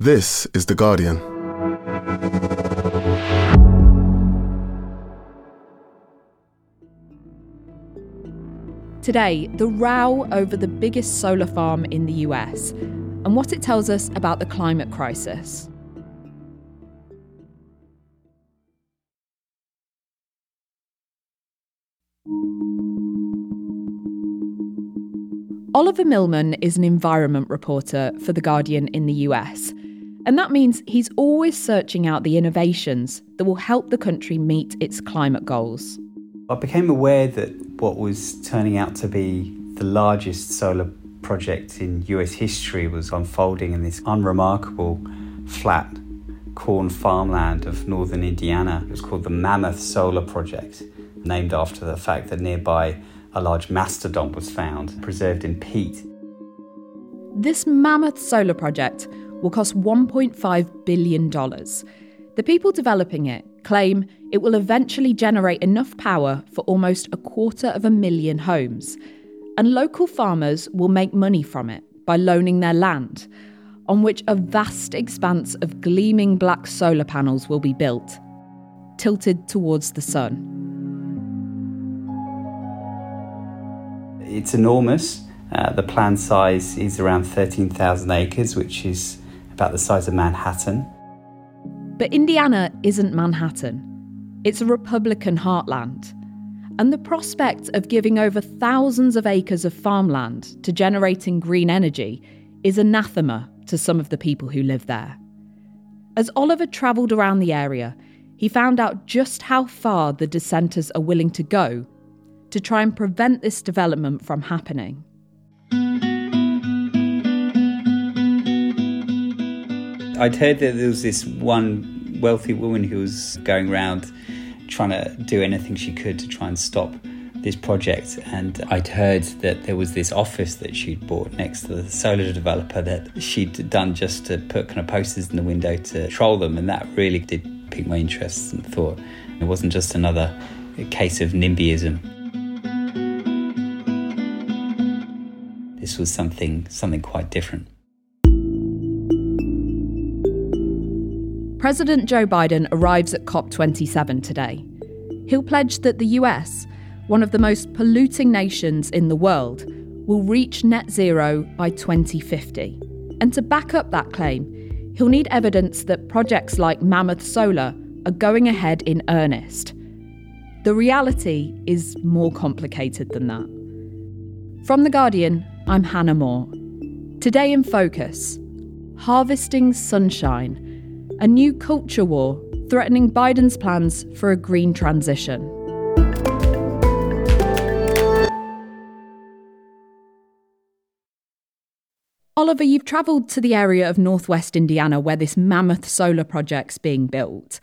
This is The Guardian. Today, the row over the biggest solar farm in the US and what it tells us about the climate crisis. Oliver Milman is an environment reporter for The Guardian in the US. And that means he's always searching out the innovations that will help the country meet its climate goals. I became aware that what was turning out to be the largest solar project in US history was unfolding in this unremarkable flat corn farmland of northern Indiana. It was called the Mammoth Solar Project, named after the fact that nearby a large mastodon was found, preserved in peat. This Mammoth Solar Project will cost $1.5 billion. The people developing it claim it will eventually generate enough power for almost a quarter of a million homes. And local farmers will make money from it by loaning their land, on which a vast expanse of gleaming black solar panels will be built, tilted towards the sun. It's enormous. Uh, the planned size is around 13,000 acres, which is about the size of Manhattan. But Indiana isn't Manhattan, it's a Republican heartland. And the prospect of giving over thousands of acres of farmland to generating green energy is anathema to some of the people who live there. As Oliver travelled around the area, he found out just how far the dissenters are willing to go to try and prevent this development from happening. I'd heard that there was this one wealthy woman who was going around trying to do anything she could to try and stop this project. And I'd heard that there was this office that she'd bought next to the solar developer that she'd done just to put kind of posters in the window to troll them. And that really did pique my interest and thought it wasn't just another case of NIMBYism. This was something something quite different. President Joe Biden arrives at COP27 today. He'll pledge that the US, one of the most polluting nations in the world, will reach net zero by 2050. And to back up that claim, he'll need evidence that projects like Mammoth Solar are going ahead in earnest. The reality is more complicated than that. From The Guardian, I'm Hannah Moore. Today in Focus Harvesting Sunshine a new culture war threatening Biden's plans for a green transition. Oliver, you've travelled to the area of northwest Indiana where this mammoth solar project's being built.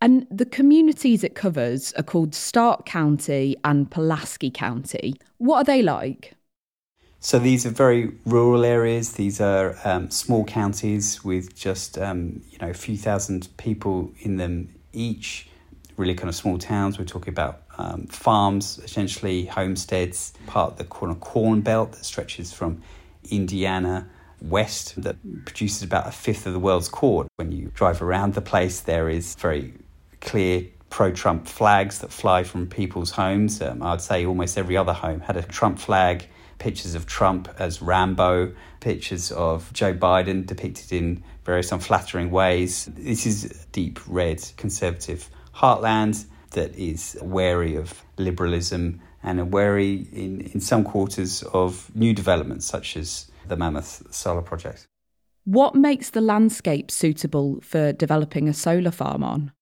And the communities it covers are called Stark County and Pulaski County. What are they like? So these are very rural areas. These are um, small counties with just um, you know a few thousand people in them each. Really kind of small towns. We're talking about um, farms, essentially homesteads, part of the corn, belt that stretches from Indiana west that produces about a fifth of the world's corn. When you drive around the place, there is very clear pro Trump flags that fly from people's homes. Um, I'd say almost every other home had a Trump flag pictures of Trump as Rambo, pictures of Joe Biden depicted in various unflattering ways. This is deep red conservative heartland that is wary of liberalism and wary in, in some quarters of new developments such as the Mammoth Solar Project. What makes the landscape suitable for developing a solar farm on?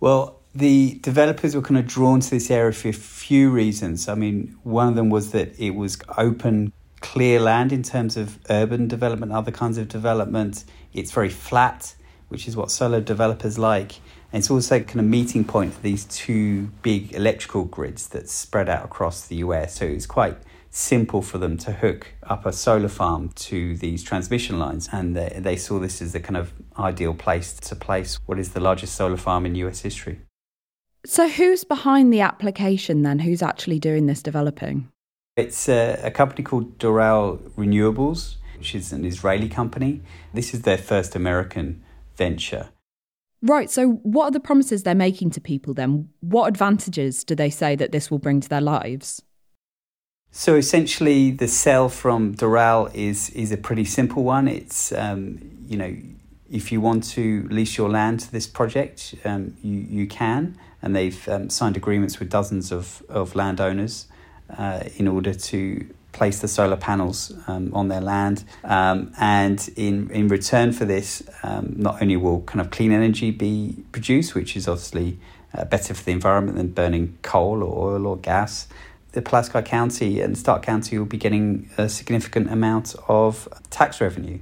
Well, the developers were kind of drawn to this area for a few reasons. I mean, one of them was that it was open, clear land in terms of urban development, other kinds of development. It's very flat, which is what solar developers like. And it's also kind of meeting point for these two big electrical grids that spread out across the US. So it's quite simple for them to hook up a solar farm to these transmission lines. And they, they saw this as the kind of ideal place to place what is the largest solar farm in US history. So, who's behind the application then? Who's actually doing this developing? It's a, a company called Doral Renewables. which is an Israeli company. This is their first American venture. Right. So, what are the promises they're making to people then? What advantages do they say that this will bring to their lives? So, essentially, the sell from Doral is is a pretty simple one. It's um, you know, if you want to lease your land to this project, um, you you can, and they've um, signed agreements with dozens of of landowners uh, in order to place the solar panels um, on their land. Um, and in, in return for this, um, not only will kind of clean energy be produced, which is obviously uh, better for the environment than burning coal or oil or gas, the Pulaski County and Stark County will be getting a significant amount of tax revenue,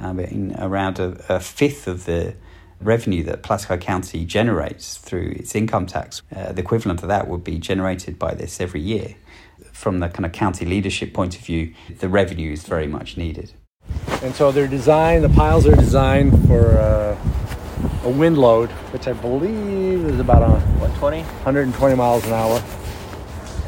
um, in around a, a, fifth of the revenue that Pulaski County generates through its income tax. Uh, the equivalent of that would be generated by this every year from the kind of county leadership point of view, the revenue is very much needed. And so they're designed, the piles are designed for uh, a wind load, which I believe is about a, what, 20? 120 miles an hour.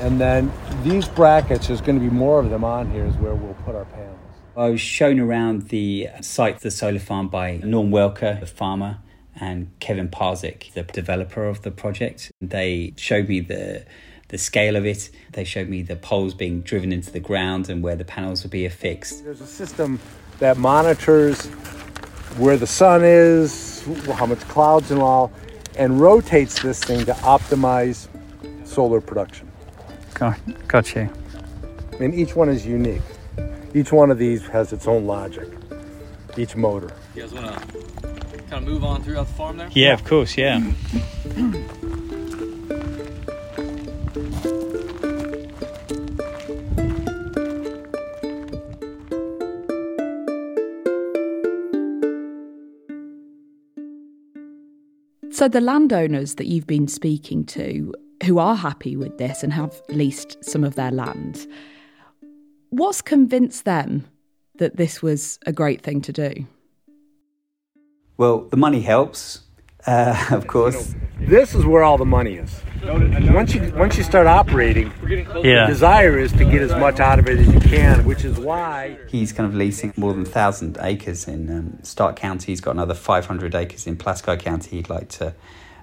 And then these brackets, there's going to be more of them on here, is where we'll put our panels. I was shown around the site, the solar farm by Norm Welker, the farmer, and Kevin Parzik, the developer of the project. They showed me the the scale of it. They showed me the poles being driven into the ground and where the panels would be affixed. There's a system that monitors where the sun is, how much clouds and all, and rotates this thing to optimize solar production. Got, you. And each one is unique. Each one of these has its own logic. Each motor. You guys want to kind of move on throughout the farm there? Yeah, of course, yeah. So, the landowners that you've been speaking to who are happy with this and have leased some of their land, what's convinced them that this was a great thing to do? Well, the money helps, uh, of course. This is where all the money is. Once you once you start operating, yeah. the desire is to get as much out of it as you can, which is why he's kind of leasing more than thousand acres in um, Stark County. He's got another five hundred acres in Pulaski County. He'd like to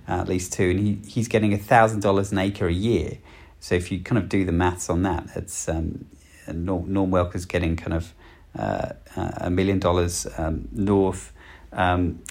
uh, lease two, and he, he's getting a thousand dollars an acre a year. So if you kind of do the maths on that, it's um, Norm, Norm Welker's getting kind of uh, a million dollars um, north um,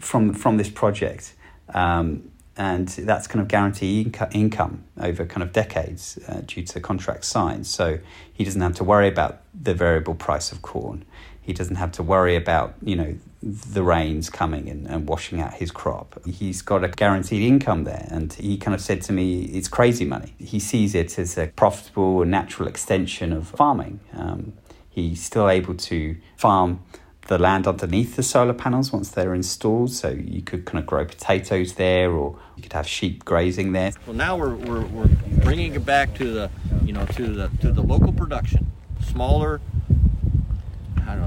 from from this project. Um, and that's kind of guaranteed inco- income over kind of decades uh, due to contracts signed. So he doesn't have to worry about the variable price of corn. He doesn't have to worry about you know the rains coming and, and washing out his crop. He's got a guaranteed income there, and he kind of said to me, "It's crazy money." He sees it as a profitable and natural extension of farming. Um, he's still able to farm the land underneath the solar panels once they're installed. So you could kind of grow potatoes there, or you could have sheep grazing there. Well, now we're, we're, we're bringing it back to the you know to the to the local production, smaller.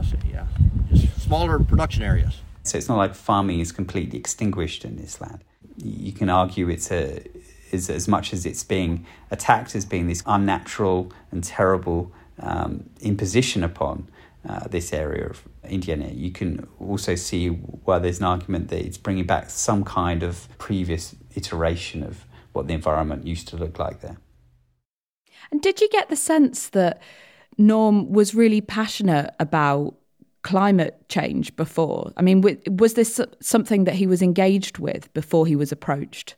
I say? Yeah, just smaller production areas. So it's not like farming is completely extinguished in this land. You can argue it's a is as much as it's being attacked as being this unnatural and terrible um, imposition upon uh, this area of Indiana, you can also see why there's an argument that it's bringing back some kind of previous iteration of what the environment used to look like there. And did you get the sense that Norm was really passionate about climate change before? I mean, was this something that he was engaged with before he was approached?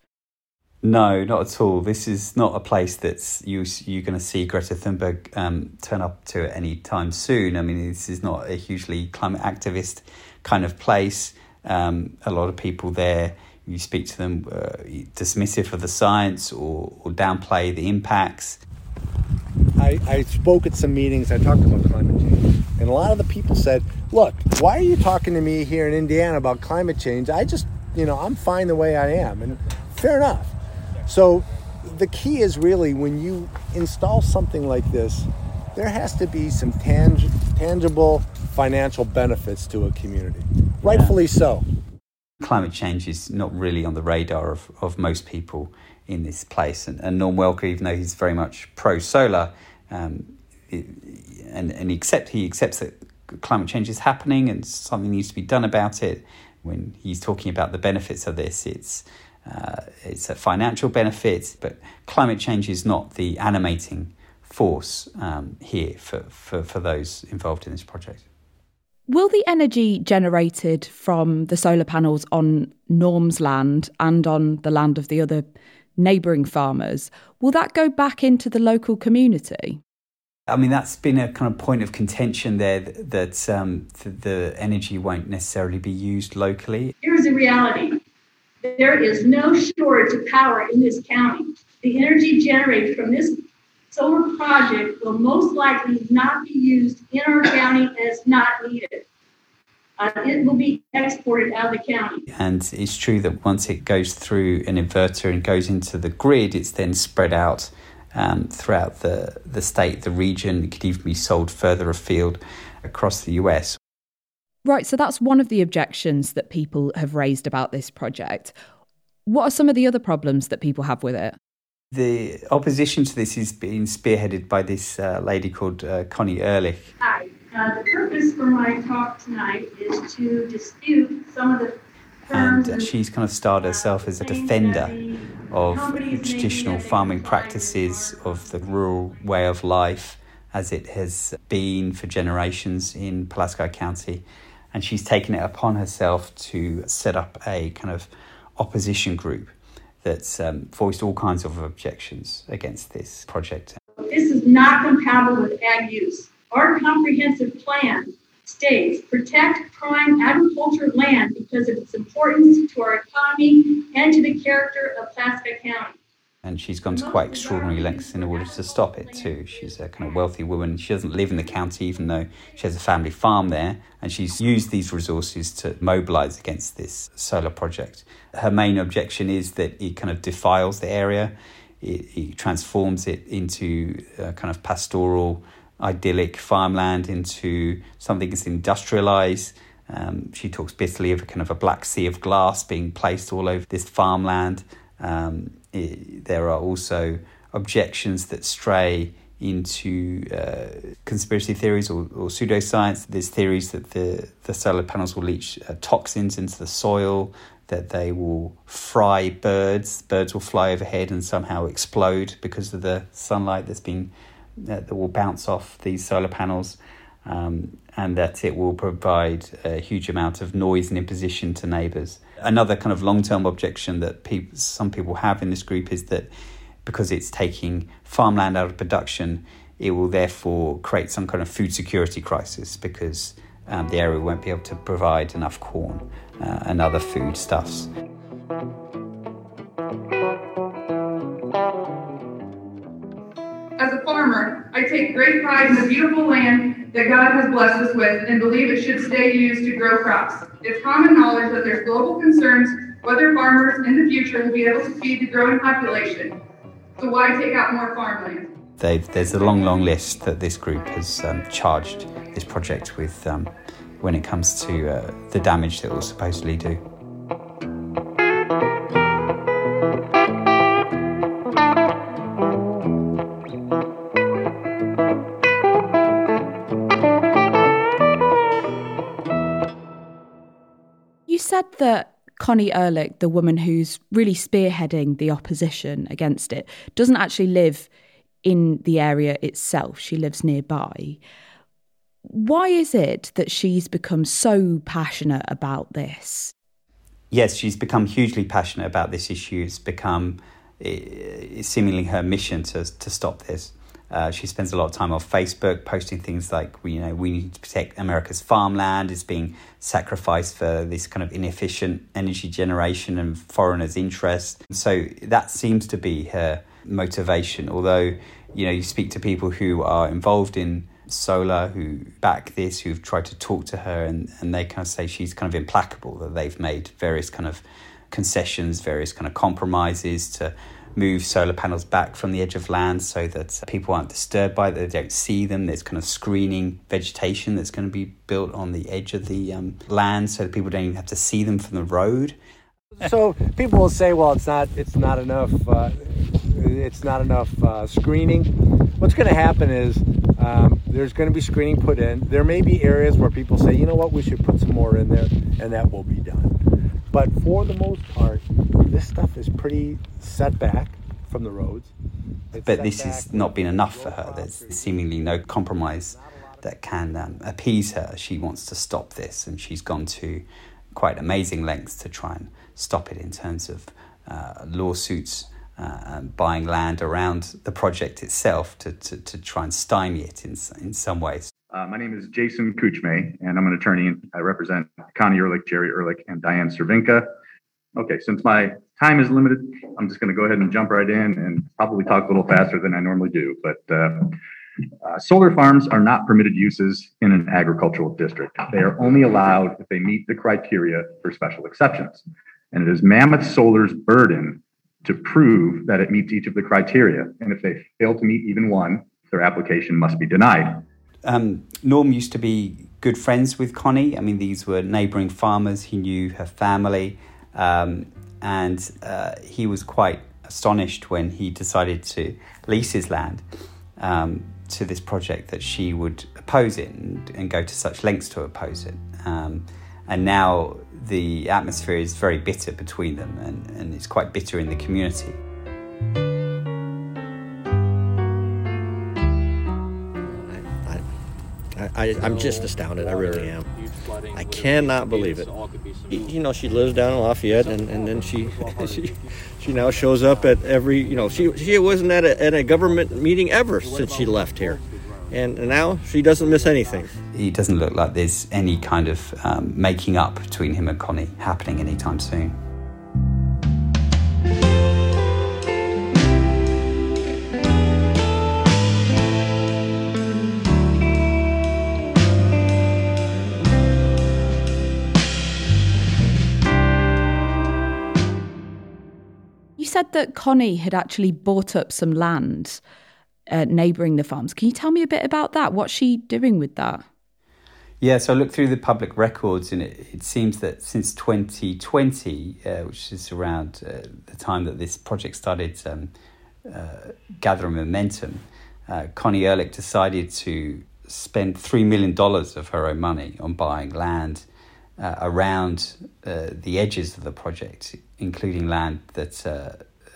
No, not at all. This is not a place that's you, you're going to see Greta Thunberg um, turn up to at any time soon. I mean, this is not a hugely climate activist kind of place. Um, a lot of people there, you speak to them, uh, dismissive of the science or, or downplay the impacts. I, I spoke at some meetings, I talked about climate change, and a lot of the people said, Look, why are you talking to me here in Indiana about climate change? I just, you know, I'm fine the way I am. And fair enough. So the key is really when you install something like this, there has to be some tang- tangible financial benefits to a community. Rightfully yeah. so. Climate change is not really on the radar of, of most people in this place. And, and Norm Welker, even though he's very much pro solar, um, and, and he, accept, he accepts that climate change is happening and something needs to be done about it. When he's talking about the benefits of this, it's uh, it's a financial benefit, but climate change is not the animating force um, here for, for, for those involved in this project. Will the energy generated from the solar panels on Norm's land and on the land of the other neighbouring farmers, will that go back into the local community? I mean, that's been a kind of point of contention there that, that um, the, the energy won't necessarily be used locally. Here's the reality there is no shortage of power in this county. The energy generated from this solar project will most likely not be used in our county as not needed. Uh, it will be exported out of the county. And it's true that once it goes through an inverter and goes into the grid, it's then spread out um, throughout the, the state, the region. It could even be sold further afield across the US. Right, so that's one of the objections that people have raised about this project. What are some of the other problems that people have with it? The opposition to this is being spearheaded by this uh, lady called uh, Connie Ehrlich. Hi. Uh, the purpose for my talk tonight is to dispute some of the and uh, she's kind of starred herself as a defender of traditional farming practices, of the rural way of life as it has been for generations in Pulaski County. And she's taken it upon herself to set up a kind of opposition group that's um, voiced all kinds of objections against this project. This is not compatible with ag use. Our comprehensive plan states protect prime agriculture land because of its importance to our economy and to the character of Pulaski County. And she's gone to quite extraordinary lengths in order to stop it too. She's a kind of wealthy woman. She doesn't live in the county, even though she has a family farm there. And she's used these resources to mobilise against this solar project. Her main objection is that it kind of defiles the area. It, it transforms it into a kind of pastoral idyllic farmland into something that's industrialized. Um, she talks bitterly of a kind of a black sea of glass being placed all over this farmland. Um, it, there are also objections that stray into uh, conspiracy theories or, or, pseudoscience. There's theories that the, the solar panels will leach uh, toxins into the soil, that they will fry birds. Birds will fly overhead and somehow explode because of the sunlight that's being that, that will bounce off these solar panels. Um, and that it will provide a huge amount of noise and imposition to neighbours. Another kind of long term objection that people, some people have in this group is that because it's taking farmland out of production, it will therefore create some kind of food security crisis because um, the area won't be able to provide enough corn uh, and other foodstuffs. Farmer, I take great pride in the beautiful land that God has blessed us with and believe it should stay used to grow crops. It's common knowledge that there's global concerns whether farmers in the future will be able to feed the growing population. So why take out more farmland? They've, there's a long, long list that this group has um, charged this project with um, when it comes to uh, the damage that it will supposedly do. Said that Connie Ehrlich, the woman who's really spearheading the opposition against it, doesn't actually live in the area itself. She lives nearby. Why is it that she's become so passionate about this? Yes, she's become hugely passionate about this issue. It's become it's seemingly her mission to, to stop this. Uh, she spends a lot of time on Facebook posting things like, you know, we need to protect America's farmland is being sacrificed for this kind of inefficient energy generation and foreigners' interest. So that seems to be her motivation. Although, you know, you speak to people who are involved in solar who back this, who've tried to talk to her, and, and they kind of say she's kind of implacable, that they've made various kind of concessions, various kind of compromises to move solar panels back from the edge of land so that people aren't disturbed by it, they don't see them. There's kind of screening vegetation that's going to be built on the edge of the um, land so that people don't even have to see them from the road. So people will say, well, it's not, it's not enough, uh, it's not enough uh, screening. What's going to happen is Um, there's going to be screening put in. There may be areas where people say, you know what, we should put some more in there, and that will be done. But for the most part, this stuff is pretty set back from the roads. It's But this has not been enough for her. There's seemingly no compromise that can um, appease her. She wants to stop this, and she's gone to quite amazing lengths to try and stop it in terms of uh, lawsuits, uh, and buying land around the project itself to, to, to try and stymie it in, in some ways. Uh, my name is Jason Kuchmay, and I'm an attorney. and I represent Connie Ehrlich, Jerry Ehrlich, and Diane Cervinka. Okay, since my time is limited, I'm just going to go ahead and jump right in and probably talk a little faster than I normally do. But uh, uh, solar farms are not permitted uses in an agricultural district. They are only allowed if they meet the criteria for special exceptions. And it is Mammoth Solar's burden to prove that it meets each of the criteria. And if they fail to meet even one, their application must be denied. Um, Norm used to be good friends with Connie. I mean, these were neighbouring farmers. He knew her family, um, and uh, he was quite astonished when he decided to lease his land um, to this project that she would oppose it and, and go to such lengths to oppose it. Um, and now the atmosphere is very bitter between them, and, and it's quite bitter in the community. I, I, I'm just astounded. I really am. I cannot believe it. You know, she lives down in Lafayette, and, and then she, she she now shows up at every. You know, she she wasn't at a, at a government meeting ever since she left here, and, and now she doesn't miss anything. It doesn't look like there's any kind of um, making up between him and Connie happening anytime soon. That Connie had actually bought up some land uh, neighbouring the farms. Can you tell me a bit about that? What's she doing with that? Yeah, so I looked through the public records, and it, it seems that since 2020, uh, which is around uh, the time that this project started um, uh, gathering momentum, uh, Connie Ehrlich decided to spend $3 million of her own money on buying land uh, around the edges of the project, including land that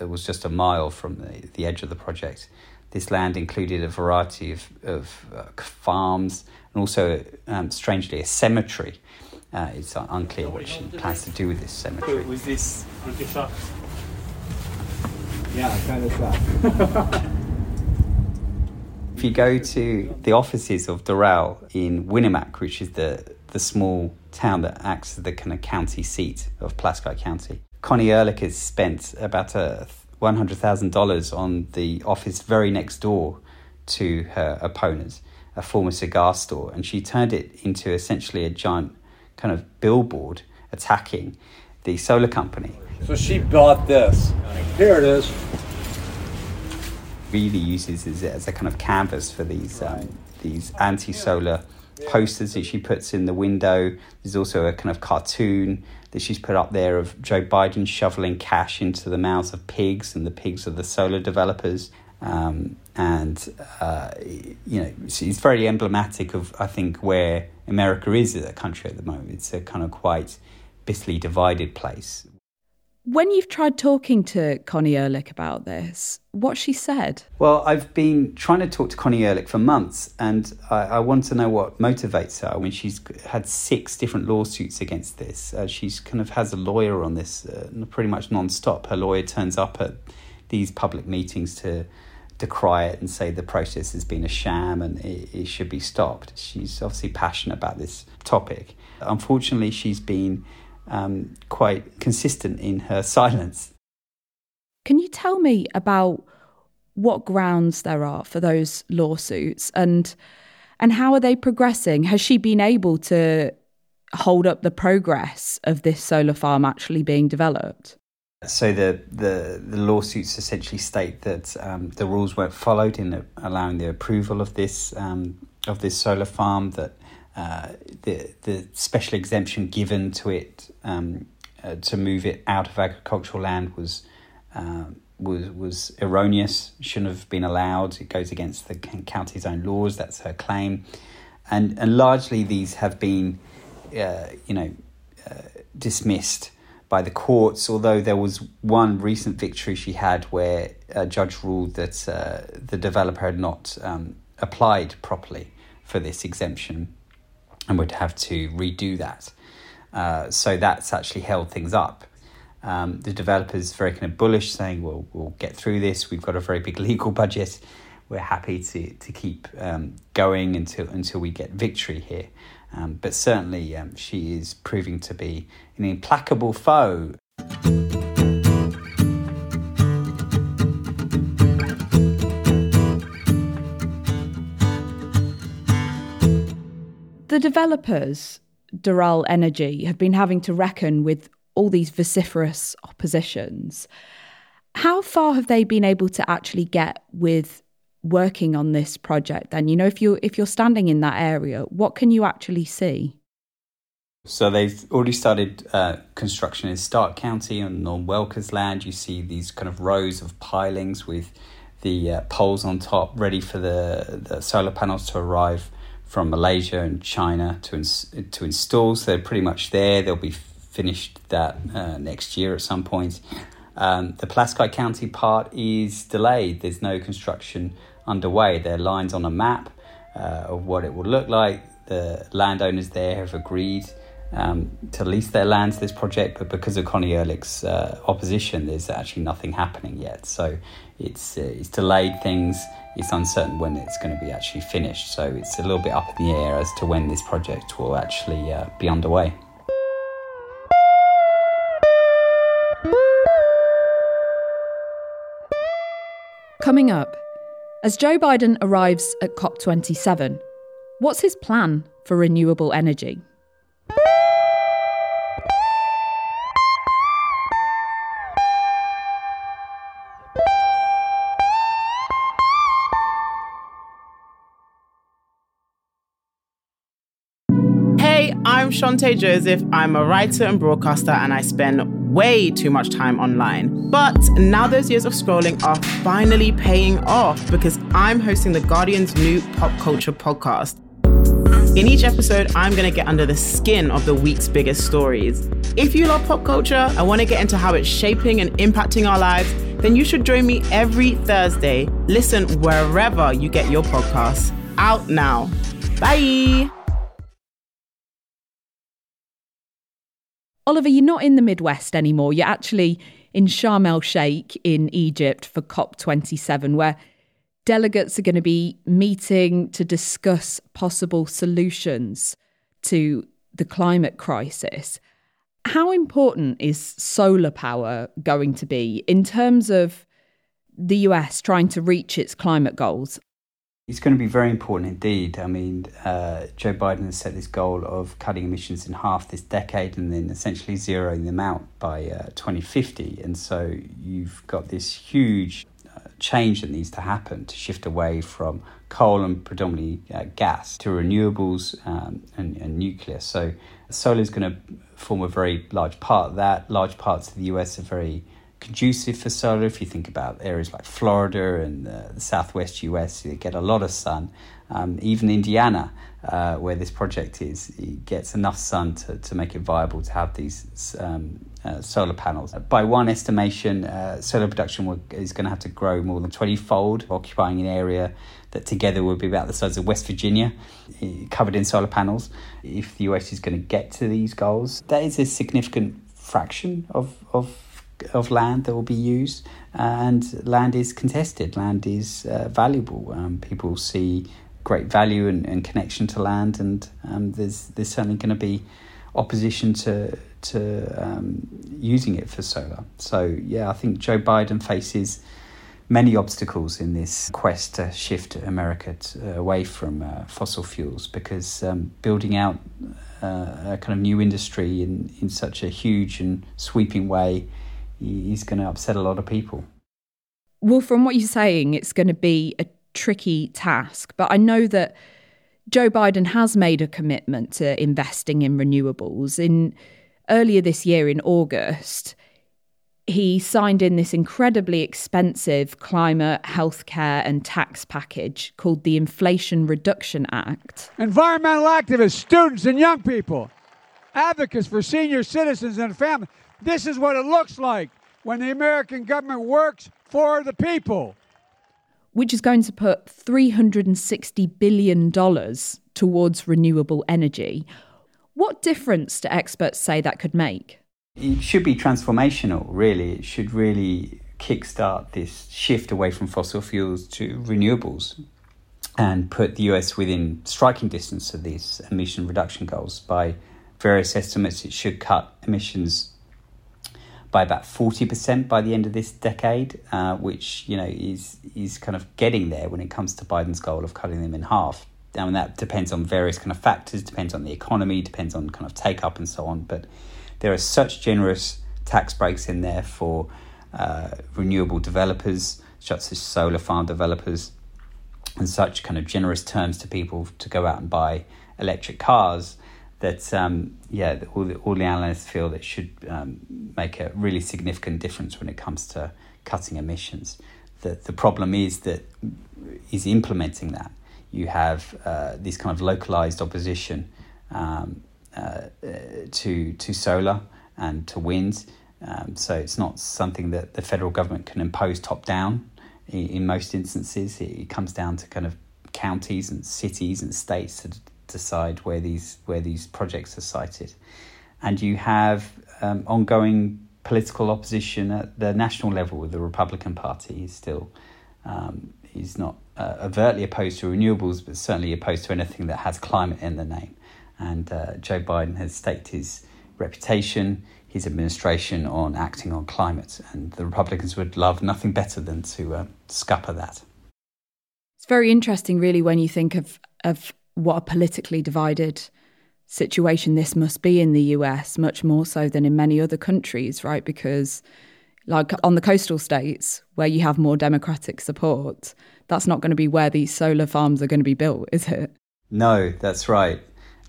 was just a mile from the, the edge of the project. This land included a variety of, of uh, farms and also, um, strangely, a cemetery. Uh, it's unclear what she plans to do with this cemetery. Was this was your? Yeah, kind of stuff. If you go to the offices of Doral in Winamac, which is the, the small town that acts as the kind of county seat of Pulaski County, Connie Ehrlich has spent about a $100,000 on the office very next door to her opponent, a former cigar store, and she turned it into essentially a giant kind of billboard attacking the solar company. So she bought this. Here it is. really uses it as a kind of canvas for these um, these anti-solar posters that she puts in the window. There's also a kind of cartoon that she's put up there of Joe Biden shoveling cash into the mouths of pigs, and the pigs are the solar developers. Um, and uh, you know, it's very emblematic of I think where America is as a country at the moment. It's a kind of quite bitterly divided place. When you've tried talking to Connie Ehrlich about this, what she said? Well, I've been trying to talk to Connie Ehrlich for months, and I, I want to know what motivates her. I mean, she's had six different lawsuits against this. Uh, she's kind of has a lawyer on this uh, pretty much non-stop. Her lawyer turns up at these public meetings to decry it and say the process has been a sham and it, it should be stopped. She's obviously passionate about this topic. Unfortunately, she's been um, quite consistent in her silence. Can you tell me about what grounds there are for those lawsuits and and how are they progressing? Has she been able to hold up the progress of this solar farm actually being developed? So the, the, the lawsuits essentially state that um, the rules weren't followed in allowing the approval of this um, of this solar farm. That uh, the the special exemption given to it um, uh, to move it out of agricultural land was um, was was erroneous. Shouldn't have been allowed. It goes against the county's own laws. That's her claim, and and largely these have been, uh, you know, uh, dismissed by the courts. Although there was one recent victory she had where a judge ruled that uh, the developer had not um, applied properly for this exemption and would have to redo that. Uh, so that's actually held things up. Um, the developers very kind of bullish, saying, "Well, we'll get through this. We've got a very big legal budget. We're happy to to keep um, going until until we get victory here." Um, but certainly, um, she is proving to be an implacable foe. The developers, Doral Energy, have been having to reckon with all these vociferous oppositions. How far have they been able to actually get with working on this project then you know if you're if you're standing in that area what can you actually see so they've already started uh, construction in Stark County and on Welker's land. You see these kind of rows of pilings with the uh, poles on top, ready for the, the solar panels to arrive from Malaysia and China to ins- to install. So they're pretty much there. They'll be finished that uh, next year at some point. Um, the Pulaski County part is delayed. There's no construction underway. There are lines on a map uh, of what it will look like. The landowners there have agreed um, to lease their land to this project, but because of Connie Ehrlich's uh, opposition, there's actually nothing happening yet. So it's uh, it's delayed things. It's uncertain when it's going to be actually finished. So it's a little bit up in the air as to when this project will actually uh, be underway. Coming up, as Joe Biden arrives at COP27, what's his plan for renewable energy? I'm Shante Joseph. I'm a writer and broadcaster, and I spend way too much time online. But now those years of scrolling are finally paying off because I'm hosting the Guardian's new pop culture podcast. In each episode, I'm going to get under the skin of the week's biggest stories. If you love pop culture and want to get into how it's shaping and impacting our lives, then you should join me every Thursday. Listen wherever you get your podcasts. Out now. Bye. Oliver, you're not in the Midwest anymore. You're actually in Sharm el Sheikh in Egypt for COP27, where delegates are going to be meeting to discuss possible solutions to the climate crisis. How important is solar power going to be in terms of the US trying to reach its climate goals? It's going to be very important indeed. I mean, uh, Joe Biden has set this goal of cutting emissions in half this decade and then essentially zeroing them out by uh, 2050. And so you've got this huge uh, change that needs to happen to shift away from coal and predominantly uh, gas to renewables um, and, and nuclear. So solar is going to form a very large part of that. Large parts of the US are very conducive for solar. If you think about areas like Florida and uh, the southwest US, you get a lot of sun. Um, even Indiana, uh, where this project is, gets enough sun to, to make it viable to have these um, uh, solar panels. By one estimation, uh, solar production will, is going to have to grow more than 20 fold, occupying an area that together would be about the size of West Virginia, eh, covered in solar panels. If the US is going to get to these goals, that is a significant fraction of, of of land that will be used, and land is contested. Land is uh, valuable. Um, people see great value and, and connection to land, and um, there's there's certainly going to be opposition to to um, using it for solar. So yeah, I think Joe Biden faces many obstacles in this quest to shift America to, uh, away from uh, fossil fuels because um, building out uh, a kind of new industry in, in such a huge and sweeping way is going to upset a lot of people. Well, from what you're saying, it's going to be a tricky task, but I know that Joe Biden has made a commitment to investing in renewables. In earlier this year, in August, he signed in this incredibly expensive climate, healthcare, and tax package called the Inflation Reduction Act. Environmental activists, students, and young people, advocates for senior citizens and families. This is what it looks like when the American government works for the people. Which is going to put $360 billion towards renewable energy. What difference do experts say that could make? It should be transformational, really. It should really kickstart this shift away from fossil fuels to renewables and put the US within striking distance of these emission reduction goals. By various estimates, it should cut emissions by about 40% by the end of this decade, uh, which you know is is kind of getting there when it comes to Biden's goal of cutting them in half. And that depends on various kind of factors, depends on the economy, depends on kind of take up and so on. But there are such generous tax breaks in there for uh, renewable developers, such as solar farm developers, and such kind of generous terms to people to go out and buy electric cars that um, yeah, all the, all the analysts feel that should um, make a really significant difference when it comes to cutting emissions. The the problem is that is implementing that. You have uh, this kind of localized opposition um, uh, to to solar and to wind. Um, so it's not something that the federal government can impose top down. In, in most instances, it, it, comes down to kind of counties and cities and states to decide where these where these projects are sited, and you have um, ongoing political opposition at the national level. The Republican Party is still um, he's not uh, overtly opposed to renewables, but certainly opposed to anything that has climate in the name. And uh, Joe Biden has staked his reputation, his administration on acting on climate. And the Republicans would love nothing better than to uh, scupper that. It's very interesting, really, when you think of, of what a politically divided situation this must be in the US, much more so than in many other countries, right? Because, like on the coastal states where you have more democratic support, that's not going to be where these solar farms are going to be built, is it? No, that's right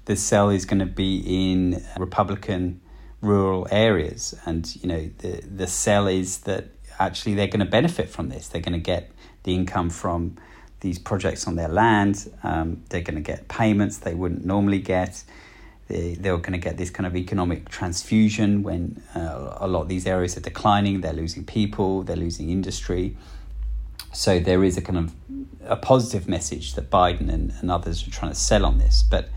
the cell is going to be in Republican rural areas, and you know the the cell is that actually they're going to benefit from this. They're going to get the income from these projects on their land. Um, they're going to get payments they wouldn't normally get. They, they're going to get this kind of economic transfusion when uh, a lot of these areas are declining. They're losing people. They're losing industry. So there is a kind of a positive message that Biden and, and others are trying to sell on this, but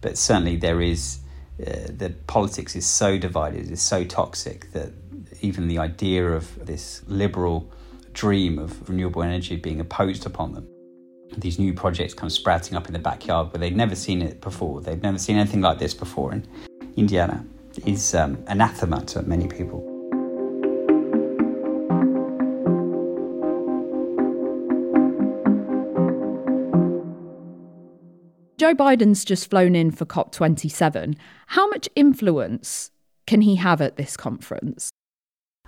but certainly there is uh, the politics is so divided, is so toxic that even the idea of this liberal dream of renewable energy being imposed upon them. These new projects kind of sprouting up in the backyard where they'd never seen it before. They've never seen anything like this before in Indiana is um, anathema to many people. Joe Biden's just flown in for COP27. How much influence can he have at this conference?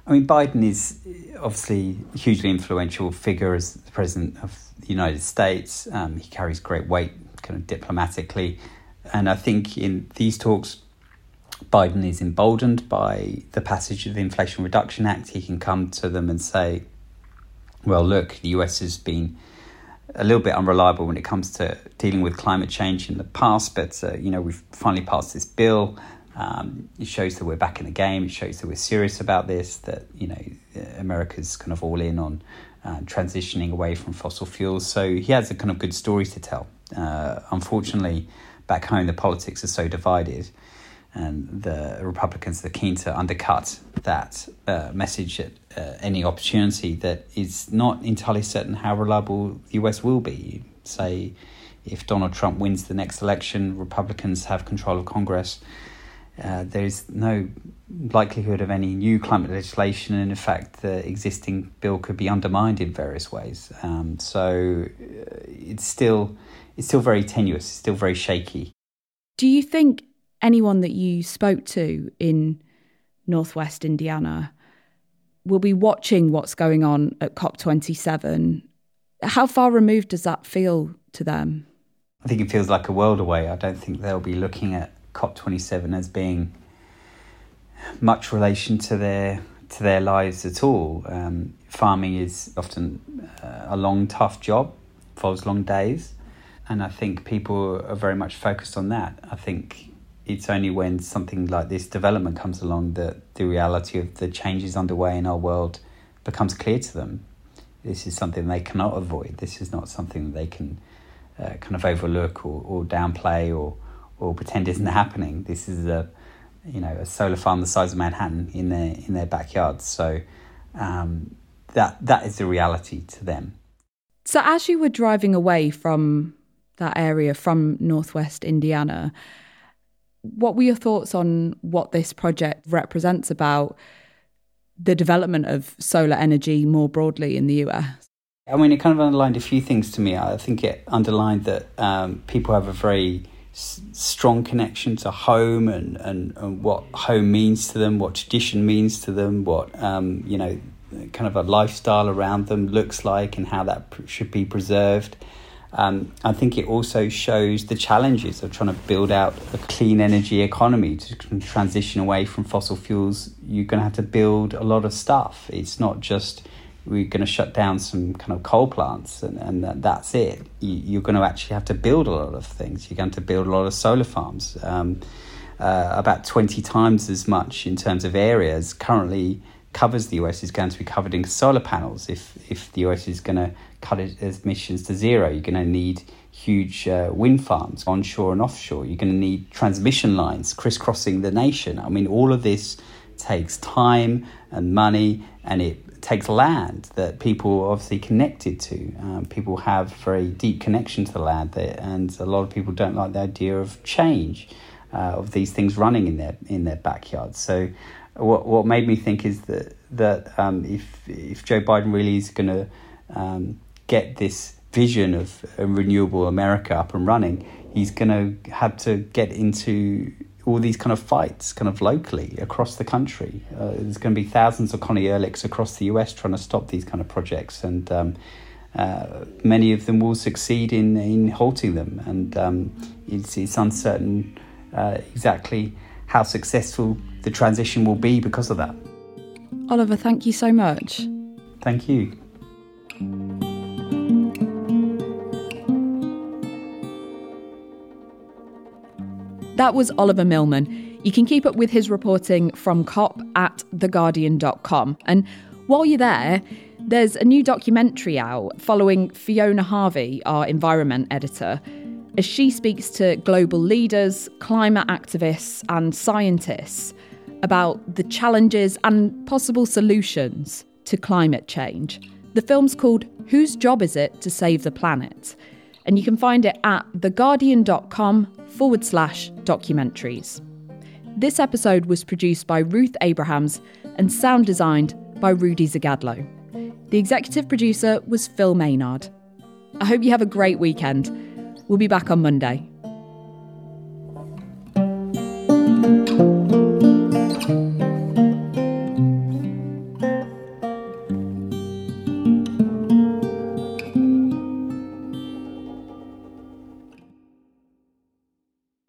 I mean, Biden is obviously a hugely influential figure as the president of the United States. Um, he carries great weight, kind of diplomatically. And I think in these talks, Biden is emboldened by the passage of the Inflation Reduction Act. He can come to them and say, well, look, the US has been a little bit unreliable when it comes to dealing with climate change in the past, but uh, you know we've finally passed this bill. Um, it shows that we're back in the game. It shows that we're serious about this. That you know America's kind of all in on uh, transitioning away from fossil fuels. So he has a kind of good story to tell. Uh, unfortunately, back home the politics are so divided and the Republicans are keen to undercut that uh, message at uh, any opportunity that is not entirely certain how reliable the US will be. Say, if Donald Trump wins the next election, Republicans have control of Congress. Uh, there is no likelihood of any new climate legislation, and in fact, the existing bill could be undermined in various ways. Um, so uh, it's still it's still very tenuous, it's still very shaky. Do you think anyone that you spoke to in northwest Indiana will be watching what's going on at COP27. How far removed does that feel to them? I think it feels like a world away. I don't think they'll be looking at COP27 as being much relation to their to their lives at all. Um, farming is often uh, a long, tough job, involves long days, and I think people are very much focused on that. I think it's only when something like this development comes along that the reality of the changes underway in our world becomes clear to them. This is something they cannot avoid. This is not something they can uh, kind of overlook or, or downplay or or pretend isn't happening. This is a you know a solar farm the size of Manhattan in their in their backyard. So um, that that is the reality to them. So as you were driving away from that area from northwest Indiana, what were your thoughts on what this project represents about the development of solar energy more broadly in the US? I mean, it kind of underlined a few things to me. I think it underlined that um, people have a very s- strong connection to home and, and, and, what home means to them, what tradition means to them, what, um, you know, kind of a lifestyle around them looks like and how that pr- should be preserved. Um, I think it also shows the challenges of trying to build out a clean energy economy to transition away from fossil fuels. You're going to have to build a lot of stuff. It's not just we're going to shut down some kind of coal plants and, and that, that's it. You, are going to actually have to build a lot of things. You're going to build a lot of solar farms, um, uh, about 20 times as much in terms of areas currently covers the US is going to be covered in solar panels. If, if the US is going to cut its emissions to zero, you're going to need huge uh, wind farms onshore and offshore. You're going to need transmission lines crisscrossing the nation. I mean, all of this takes time and money and it takes land that people are obviously connected to. Um, people have very deep connection to the land, and a lot of people don't like the idea of change, uh, of these things running in their in their backyards. So, what what made me think is that that um, if if Joe Biden really is going to um, get this vision of a renewable America up and running, he's going to have to get into all these kind of fights kind of locally across the country. Uh, there's going to be thousands of Connie Ehrlichs across the US trying to stop these kind of projects, and um, uh, many of them will succeed in, in halting them. And um, it's, it's uncertain uh, exactly how successful the transition will be because of that. Oliver, thank you so much. Thank you. That was Oliver Milman. You can keep up with his reporting from COP at theguardian.com. And while you're there, there's a new documentary out following Fiona Harvey, our environment editor, as she speaks to global leaders, climate activists, and scientists about the challenges and possible solutions to climate change. The film's called Whose Job Is It to Save the Planet? And you can find it at theguardian.com forward slash documentaries. This episode was produced by Ruth Abrahams and sound designed by Rudy Zagadlo. The executive producer was Phil Maynard. I hope you have a great weekend. We'll be back on Monday.